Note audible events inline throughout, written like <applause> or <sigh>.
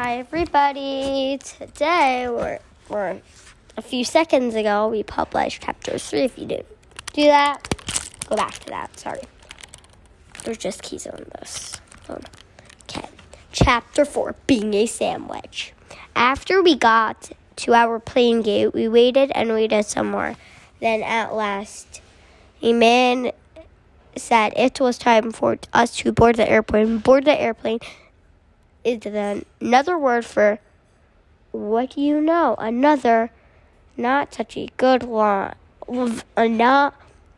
Hi, everybody. Today, we're, we're a few seconds ago, we published chapter three. If you didn't do that, go back to that. Sorry. There's just keys on this. Okay. Chapter four Being a Sandwich. After we got to our plane gate, we waited and waited some more. Then, at last, a man said it was time for us to board the airplane. Board the airplane is another word for what do you know? Another, not such a good. A not,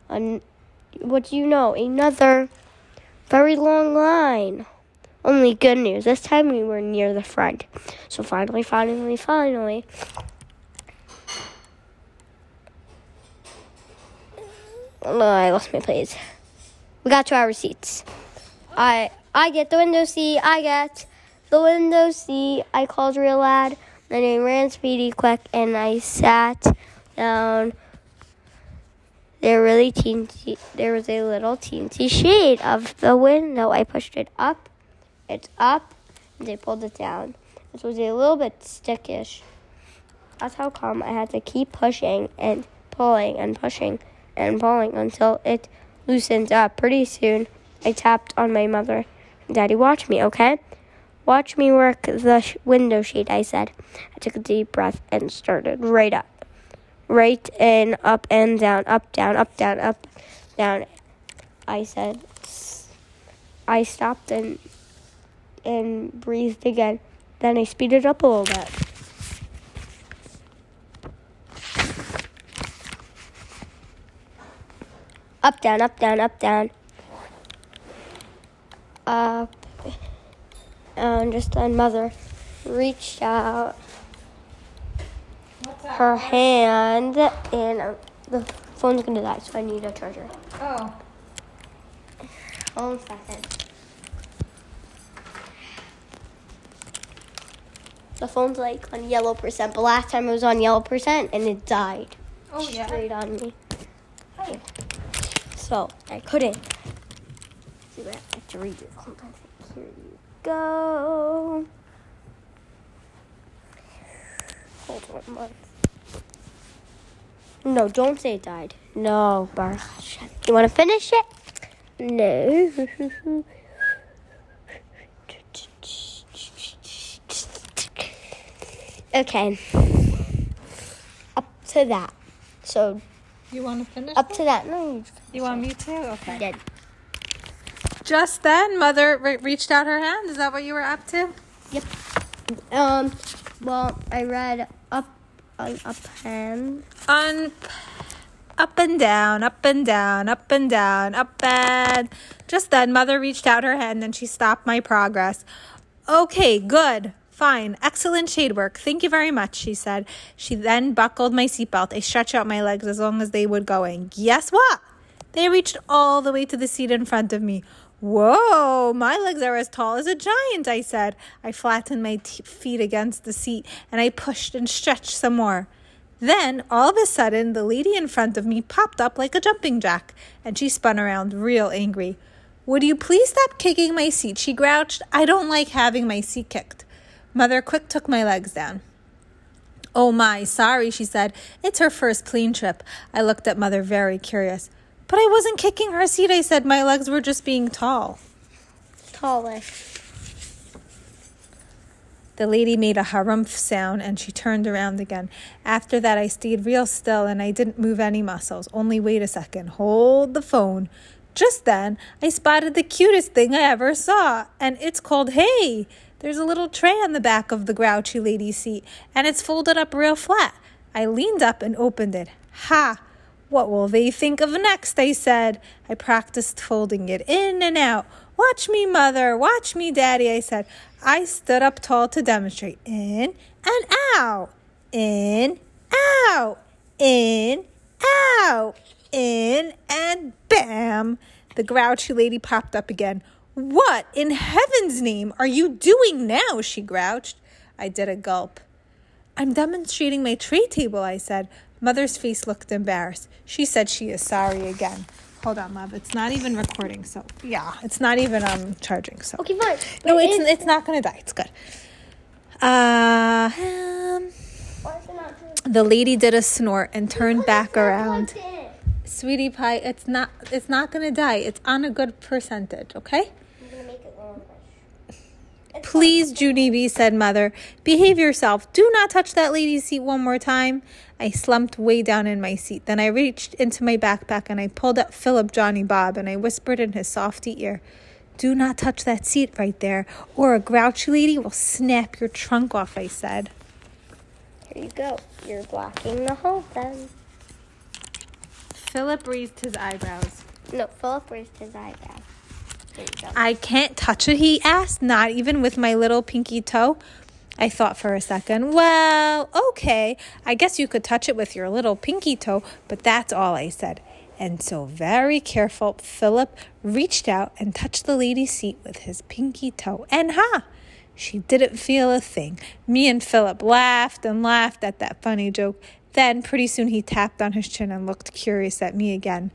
a, what do you know? Another very long line. Only good news. This time we were near the front. So finally, finally, finally. Oh, I lost my place. We got to our seats. I I get the window seat. I get the window seat. I called real loud. Then I ran speedy quick and I sat down. There really teensy, there was a little teensy shade of the window. I pushed it up. It's up, and pulled it down. It was a little bit stickish. That's how come I had to keep pushing and pulling and pushing and pulling until it loosened up. Pretty soon, I tapped on my mother. Daddy, watch me, okay? Watch me work the sh- window shade, I said. I took a deep breath and started right up. Right and up and down, up, down, up, down, up, down. I said. I stopped and and breathed again. Then I speeded up a little bit. Up, down, up, down, up, down. Up. And just then mother reached out her hand and uh, the phone's gonna die, so I need a charger. Oh. Hold on a second. The phone's like on yellow percent, but last time it was on yellow percent and it died Oh yeah. straight on me. Hi. So I couldn't. See what I have to read it. Go. Hold on, month. No, don't say it died. No, Bar. You want to finish it? No. Okay. Up to that. So You want to finish? up it? to that. No, you You want me to? Okay. Just then, mother re- reached out her hand. Is that what you were up to? Yep. Um. Well, I read up on up and On, up and down, up and down, up and down, up and. Just then, mother reached out her hand and she stopped my progress. Okay, good. Fine. Excellent shade work. Thank you very much, she said. She then buckled my seatbelt. I stretched out my legs as long as they would going. Guess what? They reached all the way to the seat in front of me. Whoa, my legs are as tall as a giant, I said. I flattened my t- feet against the seat and I pushed and stretched some more. Then, all of a sudden, the lady in front of me popped up like a jumping jack and she spun around real angry. Would you please stop kicking my seat? She grouched. I don't like having my seat kicked. Mother quick took my legs down. Oh my, sorry, she said. It's her first plane trip. I looked at Mother very curious. But I wasn't kicking her seat, I said. My legs were just being tall. tallish. The lady made a harumph sound and she turned around again. After that, I stayed real still and I didn't move any muscles. Only wait a second. Hold the phone. Just then, I spotted the cutest thing I ever saw, and it's called Hey. There's a little tray on the back of the grouchy lady's seat, and it's folded up real flat. I leaned up and opened it. Ha! What will they think of next? I said. I practiced folding it in and out. Watch me, mother. Watch me, daddy, I said. I stood up tall to demonstrate. In and out. In, out. In, out. In and bam. The grouchy lady popped up again. What in heaven's name are you doing now? she grouched. I did a gulp. I'm demonstrating my tray table, I said. Mother's face looked embarrassed. She said she is sorry again. Hold on, love. It's not even recording, so yeah, it's not even um charging. So Okay, fine. no, But it's it's not gonna die. It's good. Uh, um, Why is it not doing the lady did a snort and turned back around. Sweetie pie, it's not it's not gonna die. It's on a good percentage, okay? I'm gonna make it longer. It's Please, Junie B, said mother, behave yourself. Do not touch that lady's seat one more time. I slumped way down in my seat. Then I reached into my backpack and I pulled out Philip Johnny Bob and I whispered in his softy ear, Do not touch that seat right there, or a grouchy lady will snap your trunk off, I said. Here you go. You're blocking the hole then. Philip raised his eyebrows. No, Philip raised his eyebrow. There you go. I can't touch it, he asked, not even with my little pinky toe. I thought for a second, well, okay, I guess you could touch it with your little pinky toe, but that's all I said. And so, very careful, Philip reached out and touched the lady's seat with his pinky toe. And ha! She didn't feel a thing. Me and Philip laughed and laughed at that funny joke. Then, pretty soon, he tapped on his chin and looked curious at me again.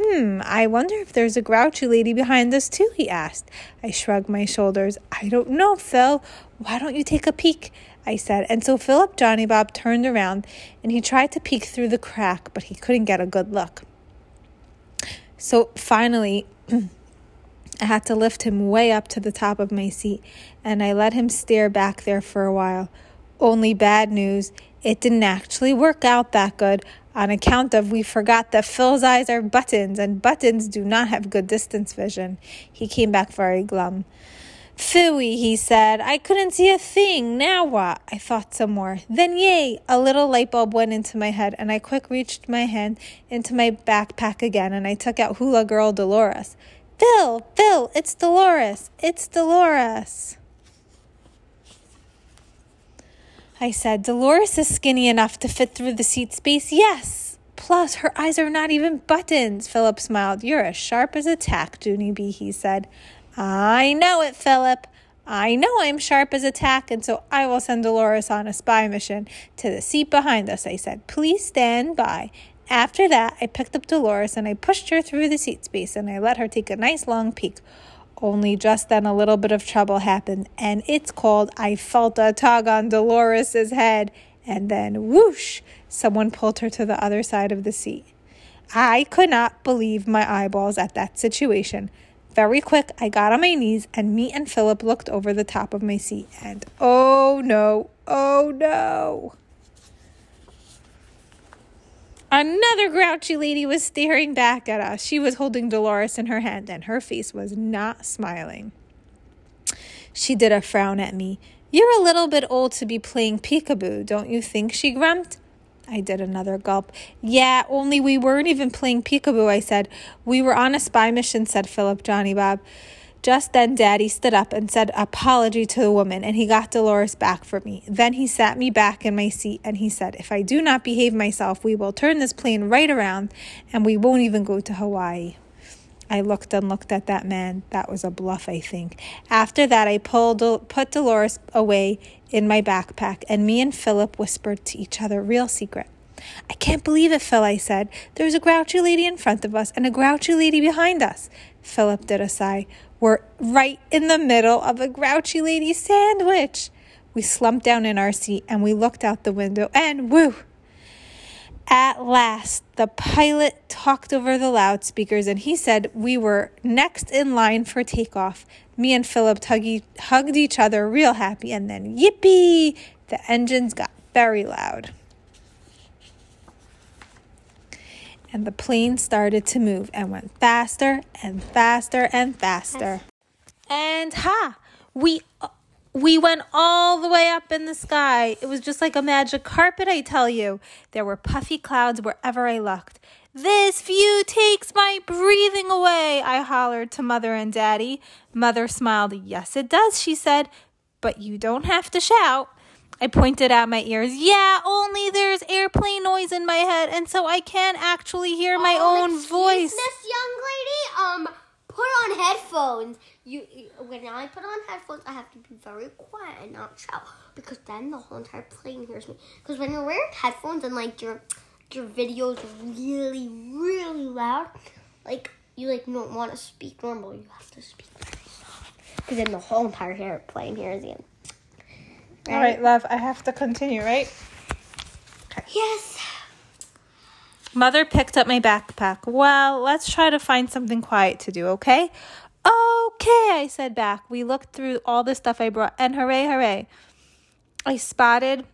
Hmm, I wonder if there's a grouchy lady behind us too, he asked. I shrugged my shoulders. I don't know, Phil. Why don't you take a peek? I said. And so Philip Johnny Bob turned around and he tried to peek through the crack, but he couldn't get a good look. So finally, <clears throat> I had to lift him way up to the top of my seat, and I let him stare back there for a while. Only bad news, it didn't actually work out that good on account of we forgot that Phil's eyes are buttons, and buttons do not have good distance vision. He came back very glum. Phooey, he said. I couldn't see a thing. Now what? I thought some more. Then, yay! A little light bulb went into my head, and I quick reached my hand into my backpack again, and I took out Hula Girl Dolores. Phil, Phil, it's Dolores. It's Dolores. I said, Dolores is skinny enough to fit through the seat space. Yes. Plus, her eyes are not even buttons. Philip smiled. You're as sharp as a tack, Junie B, he said. I know it, Philip. I know I'm sharp as a tack, and so I will send Dolores on a spy mission to the seat behind us, I said. Please stand by. After that, I picked up Dolores and I pushed her through the seat space and I let her take a nice long peek. Only just then a little bit of trouble happened, and it's called I felt a tug on Dolores's head, and then whoosh, someone pulled her to the other side of the seat. I could not believe my eyeballs at that situation. Very quick, I got on my knees, and me and Philip looked over the top of my seat, and oh no, oh no. Another grouchy lady was staring back at us. She was holding Dolores in her hand, and her face was not smiling. She did a frown at me. You're a little bit old to be playing peekaboo, don't you think? She grumped. I did another gulp. Yeah, only we weren't even playing peekaboo, I said. We were on a spy mission, said Philip Johnny Bob. Just then, Daddy stood up and said apology to the woman, and he got Dolores back for me. Then he sat me back in my seat and he said, If I do not behave myself, we will turn this plane right around and we won't even go to Hawaii. I looked and looked at that man. That was a bluff, I think. After that, I pulled, put Dolores away in my backpack, and me and Philip whispered to each other real secret. I can't believe it, Phil, I said. There's a grouchy lady in front of us and a grouchy lady behind us. Philip did a sigh. We're right in the middle of a grouchy lady sandwich. We slumped down in our seat and we looked out the window, and woo! At last, the pilot talked over the loudspeakers and he said we were next in line for takeoff. Me and Philip tuggy, hugged each other real happy, and then yippee! The engines got very loud. And the plane started to move and went faster and faster and faster. And ha! We we went all the way up in the sky. It was just like a magic carpet, I tell you. There were puffy clouds wherever I looked. This view takes my breathing away, I hollered to Mother and Daddy. Mother smiled. Yes, it does, she said, but you don't have to shout. I pointed at my ears. Yeah, only there's airplane noise in my head, and so I can't actually hear my Um, own voice. This young lady, um, put on headphones. You, you- when I put on headphones, I have to be very quiet and not shout because then the whole entire plane hears me. Because when you're wearing headphones and like your your video's really really loud, like you like don't want to speak normal, you have to speak very soft because then the whole entire airplane hears you. All right, love, I have to continue, right? Yes. Mother picked up my backpack. Well, let's try to find something quiet to do, okay? Okay, I said back. We looked through all the stuff I brought, and hooray, hooray. I spotted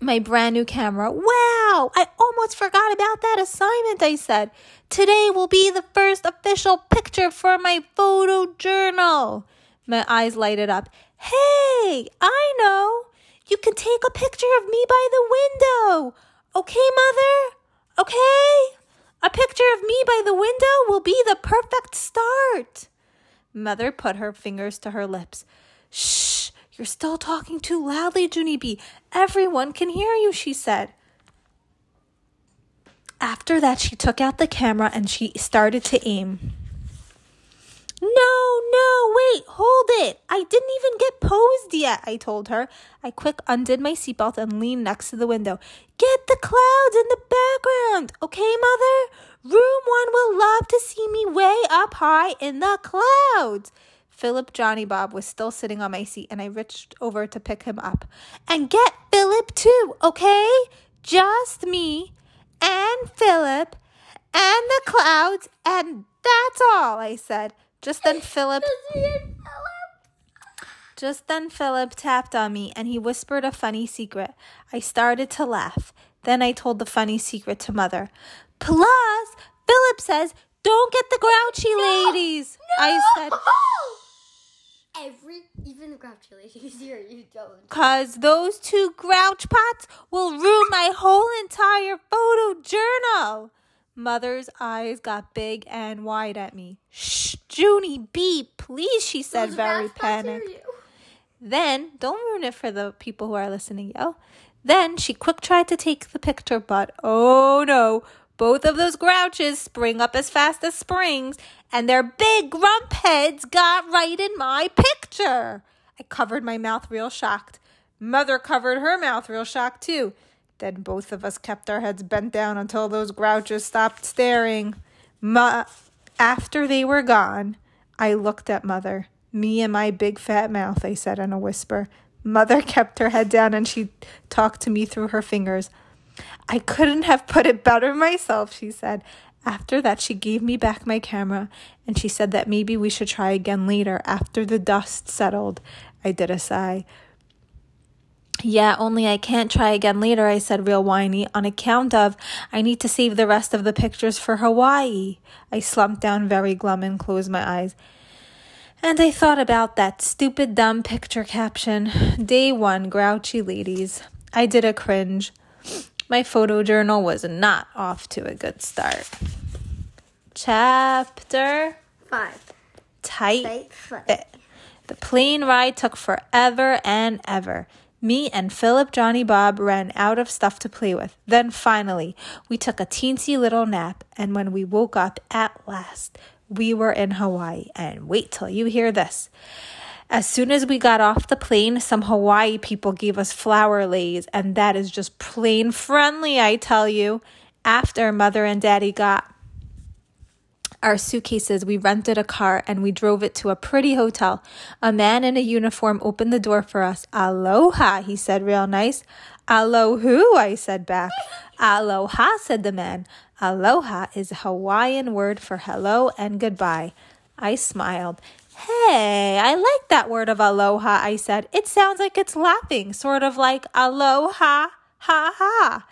my brand new camera. Wow, I almost forgot about that assignment, I said. Today will be the first official picture for my photo journal. My eyes lighted up. Hey, I know. You can take a picture of me by the window. Okay, Mother? Okay? A picture of me by the window will be the perfect start. Mother put her fingers to her lips. Shh, you're still talking too loudly, Junie B. Everyone can hear you, she said. After that, she took out the camera and she started to aim. No, no, wait, hold it. I didn't even get posed yet, I told her. I quick undid my seatbelt and leaned next to the window. Get the clouds in the background, okay, Mother? Room one will love to see me way up high in the clouds. Philip Johnny Bob was still sitting on my seat, and I reached over to pick him up. And get Philip too, okay? Just me and Philip and the clouds, and that's all, I said. Just then <laughs> Philip Just then Philip tapped on me and he whispered a funny secret. I started to laugh. Then I told the funny secret to mother. Plus, Philip says, don't get the grouchy ladies. I said, <laughs> Every, even the grouchy ladies here, you don't. cause those two grouch pots will ruin my whole entire photo journal. Mother's eyes got big and wide at me. Shh, Junie B, please, she said, very panicked. Then, don't ruin it for the people who are listening, yo. Then she quick tried to take the picture, but oh no, both of those grouches spring up as fast as springs, and their big rump heads got right in my picture. I covered my mouth real shocked. Mother covered her mouth real shocked too. Then both of us kept our heads bent down until those grouches stopped staring. Ma- After they were gone, I looked at Mother. Me and my big fat mouth, I said in a whisper. Mother <laughs> kept her head down and she talked to me through her fingers. I couldn't have put it better myself, she said. After that, she gave me back my camera and she said that maybe we should try again later after the dust settled. I did a sigh. Yeah, only I can't try again later, I said, real whiny, on account of I need to save the rest of the pictures for Hawaii. I slumped down very glum and closed my eyes. And I thought about that stupid, dumb picture caption Day one, grouchy ladies. I did a cringe. My photo journal was not off to a good start. Chapter Five. Tight Tight fit. Fit. The plane ride took forever and ever. Me and Philip Johnny Bob ran out of stuff to play with. Then finally, we took a teensy little nap, and when we woke up at last, we were in Hawaii. And wait till you hear this. As soon as we got off the plane, some Hawaii people gave us flower leis, and that is just plain friendly, I tell you. After mother and daddy got our suitcases, we rented a car and we drove it to a pretty hotel. A man in a uniform opened the door for us. Aloha, he said, real nice. Alohu, I said back. Aloha, said the man. Aloha is a Hawaiian word for hello and goodbye. I smiled. Hey, I like that word of aloha, I said. It sounds like it's laughing, sort of like aloha, ha ha.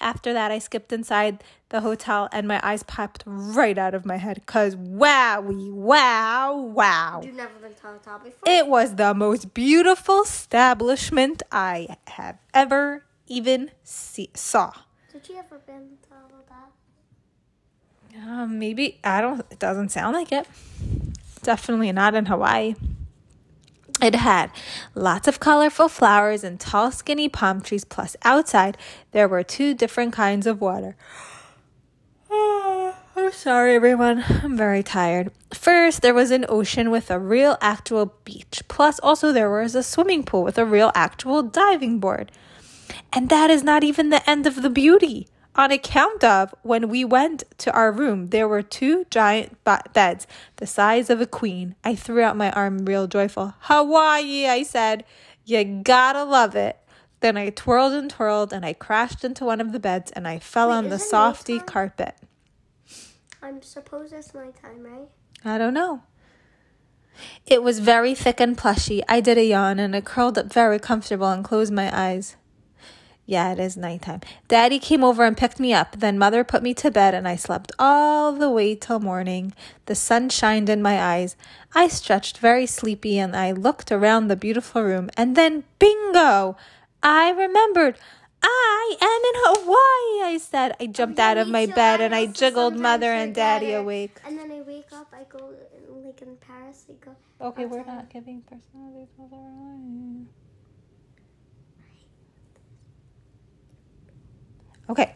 After that, I skipped inside the hotel and my eyes popped right out of my head because wowie, wow, wow. You've never been to a hotel before? It was the most beautiful establishment I have ever even see- saw. Did you ever been to hotel? Um, maybe, I don't, it doesn't sound like it. Definitely not in Hawaii. It had lots of colorful flowers and tall, skinny palm trees, plus outside there were two different kinds of water. <sighs> I'm sorry, everyone. I'm very tired. First, there was an ocean with a real actual beach. Plus, also, there was a swimming pool with a real actual diving board. And that is not even the end of the beauty. On account of when we went to our room, there were two giant beds, the size of a queen. I threw out my arm real joyful. Hawaii, I said. You gotta love it. Then I twirled and twirled and I crashed into one of the beds and I fell Wait, on the softy nighttime? carpet. I'm suppose it's nighttime, right? I don't know. It was very thick and plushy. I did a yawn and I curled up very comfortable and closed my eyes. Yeah, it is nighttime. Daddy came over and picked me up. Then mother put me to bed and I slept all the way till morning. The sun shined in my eyes. I stretched very sleepy and I looked around the beautiful room and then bingo! I remembered. I am in Hawaii, I said. I jumped Yeah, out of my too. bed I and I jiggled mother and daddy it. awake. And then I wake up, I go like in Paris, I go. Okay, we're not giving personality details. Okay.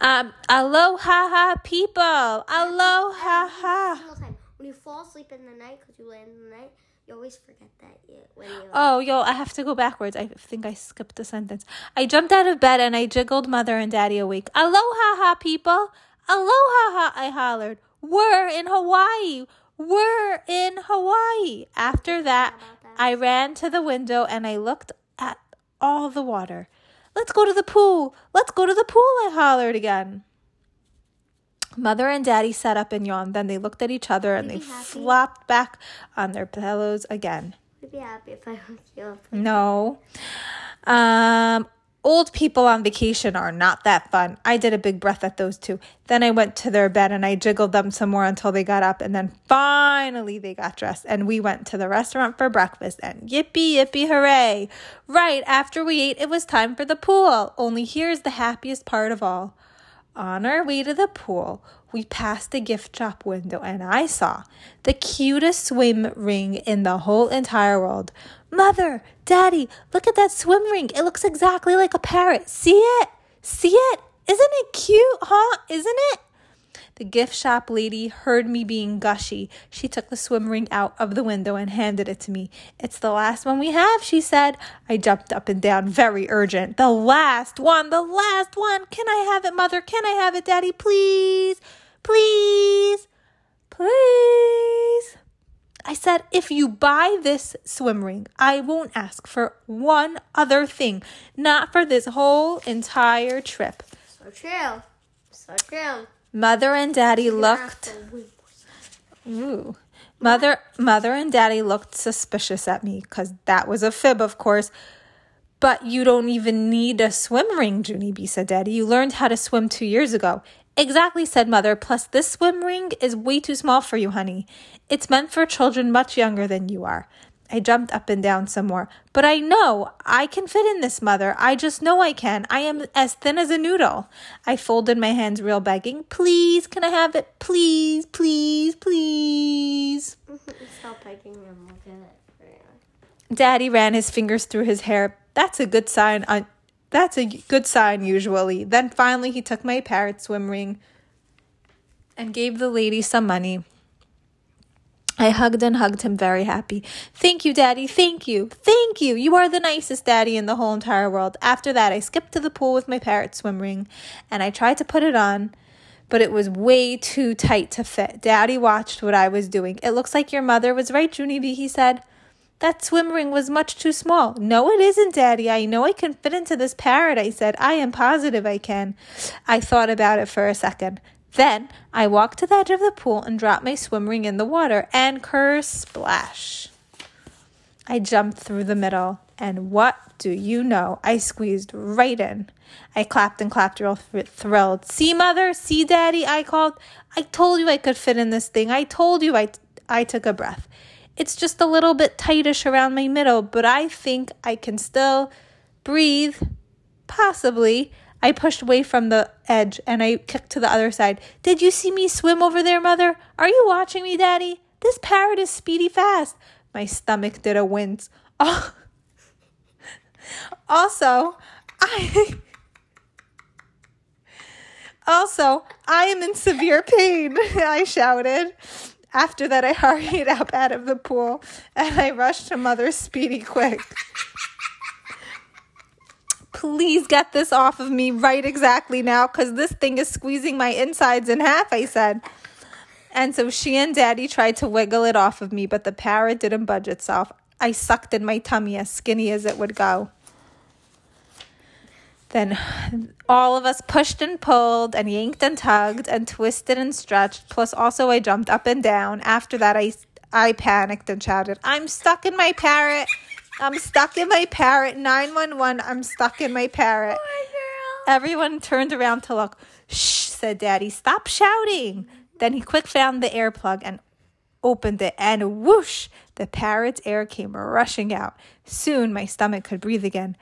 Um, aloha people. Aloha. Time. When you fall asleep in the night because you land in the night, you always forget that you, when you. Oh, yo, I have to go backwards. I think I skipped a sentence. I jumped out of bed and I jiggled mother and daddy awake. Aloha ha people. Aloha ha, I hollered. We're in Hawaii. We're in Hawaii. After that. I ran to the window and I looked at all the water. Let's go to the pool. Let's go to the pool, I hollered again. Mother and daddy sat up and yawned. Then they looked at each other and they flopped back on their pillows again. I'd be happy if I woke you up. No. Um, old people on vacation are not that fun. I did a big breath at those two. Then I went to their bed and I jiggled them some more until they got up. And then finally they got dressed and we went to the restaurant for breakfast. And yippee, yippee, hooray. Right after we ate, it was time for the pool. Only here's the happiest part of all. On our way to the pool, we passed a gift shop window and I saw the cutest swim ring in the whole entire world. Mother, Daddy, look at that swim ring. It looks exactly like a parrot. See it? See it? Isn't it cute, huh? Isn't it? The gift shop lady heard me being gushy. She took the swim ring out of the window and handed it to me. It's the last one we have, she said. I jumped up and down, very urgent. The last one, the last one. Can I have it, mother? Can I have it, daddy? Please, please, please. I said, if you buy this swim ring, I won't ask for one other thing, not for this whole entire trip. So true. So true. Mother and daddy looked. for way more. Ooh. Mother, mother and daddy looked suspicious at me because that was a fib, of course. But you don't even need a swim ring, Junie B said daddy. You learned how to swim two years ago. Exactly, said mother. Plus, this swim ring is way too small for you, honey. It's meant for children much younger than you are. I jumped up and down some more. But I know I can fit in this, mother. I just know I can. I am as thin as a noodle. I folded my hands real begging. Please, can I have it? Please, please, please. <laughs> Stop begging and look at it. Daddy ran his fingers through his hair. That's a good sign. Uh, that's a good sign usually. Then finally he took my parrot swim ring and gave the lady some money. I hugged and hugged him very happy. Thank you, Daddy. Thank you. Thank you. You are the nicest daddy in the whole entire world. After that, I skipped to the pool with my parrot swim ring and I tried to put it on, but it was way too tight to fit. Daddy watched what I was doing. It looks like your mother was right, Junie B, he said. That swim ring was much too small. No, it isn't, Daddy. I know I can fit into this parrot, I said. I am positive I can. I thought about it for a second. Then I walked to the edge of the pool and dropped my swim ring in the water, and curse splash. I jumped through the middle, and what do you know? I squeezed right in. I clapped and clapped, real th- thrilled. See, mother? See, daddy? I called. I told you I could fit in this thing. I told you I, t- I took a breath. It's just a little bit tightish around my middle, but I think I can still breathe. Possibly. I pushed away from the edge and I kicked to the other side. Did you see me swim over there, mother? Are you watching me, daddy? This parrot is speedy fast. My stomach did a wince. Oh. <laughs> Also, I. <laughs> Also, I am in severe pain, <laughs> I shouted. After that, I <laughs> hurried up out of the pool and I rushed to Mother Speedy quick. Please get this off of me right exactly now because this thing is squeezing my insides in half, I said. And so she and Daddy tried to wiggle it off of me, but the parrot didn't budge itself. I sucked in my tummy as skinny as it would go. Then all of us pushed and pulled and yanked and tugged and twisted and stretched. Plus, also, I jumped up and down. After that, I, I panicked and shouted, I'm stuck in my parrot. I'm stuck in my parrot. 911, I'm stuck in my parrot. Oh, Everyone turned around to look. Shh, said Daddy, stop shouting. Then he quick found the air plug and opened it, and whoosh, the parrot's air came rushing out. Soon my stomach could breathe again.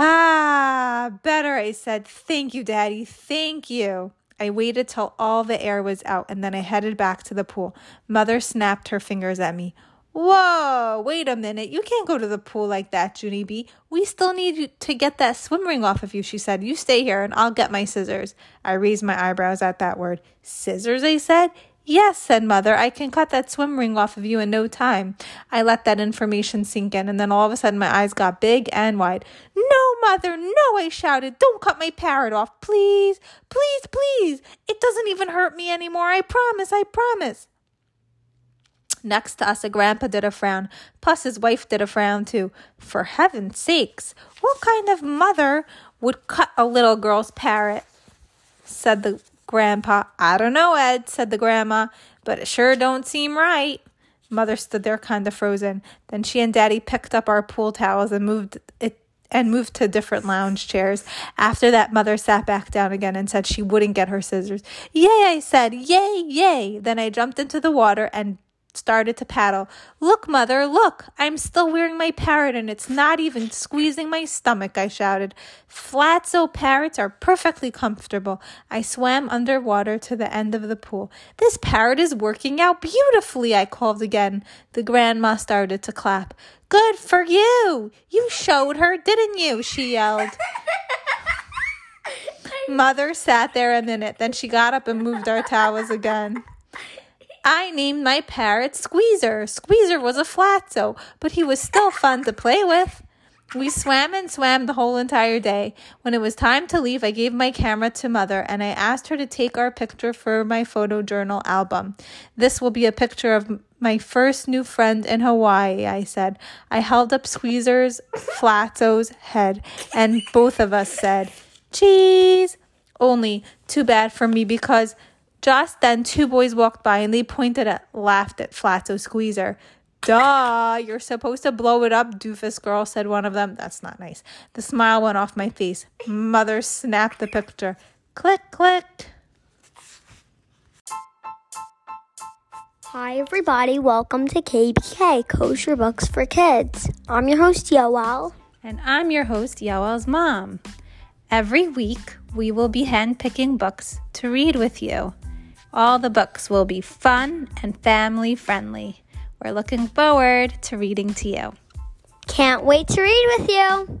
Ah, better, I said. Thank you, Daddy. Thank you. I waited till all the air was out and then I headed back to the pool. Mother snapped her fingers at me. Whoa, wait a minute. You can't go to the pool like that, Junie B. We still need you to get that swim ring off of you, she said. You stay here and I'll get my scissors. I raised my eyebrows at that word. Scissors, I said. Yes, said Mother, I can cut that swim ring off of you in no time. I let that information sink in, and then all of a sudden my eyes got big and wide. No, Mother, no, I shouted. Don't cut my parrot off, please, please, please. It doesn't even hurt me anymore. I promise, I promise. Next to us, a grandpa did a frown. Plus, his wife did a frown too. For heaven's sakes, what kind of mother would cut a little girl's parrot? said the grandpa. I don't know, Ed, said the grandma, but it sure don't seem right. Mother stood there kind of frozen. Then she and Daddy picked up our pool towels and moved it and moved to different lounge chairs. After that, Mother sat back down again and said she wouldn't get her scissors. Yay, I said, yay, yay. Then I jumped into the water and started to paddle. Look, mother, look! I'm still wearing my parrot and it's not even squeezing my stomach, I shouted. Flatso oh, parrots are perfectly comfortable. I swam underwater to the end of the pool. This parrot is working out beautifully, I called again. The grandma started to clap. Good for you! You showed her, didn't you? she yelled. <laughs> Mother sat there a minute, then she got up and moved our towels again. I named my parrot Squeezer. Squeezer was a flatso, but he was still fun to play with. We swam and swam the whole entire day. When it was time to leave, I gave my camera to Mother and I asked her to take our picture for my photo journal album. This will be a picture of my first new friend in Hawaii, I said. I held up Squeezer's flatso's head, and both of us said, Cheese! Only too bad for me because just then, two boys walked by and they pointed at, laughed at Flatso Squeezer. Duh, you're supposed to blow it up, doofus girl, said one of them. That's not nice. The smile went off my face. Mother snapped the picture. Click, click. Hi, everybody. Welcome to KBK, Kosher Books for Kids. I'm your host, Yoel. And I'm your host, Yoel's mom. Every week, we will be handpicking books to read with you. All the books will be fun and family friendly. We're looking forward to reading to you. Can't wait to read with you.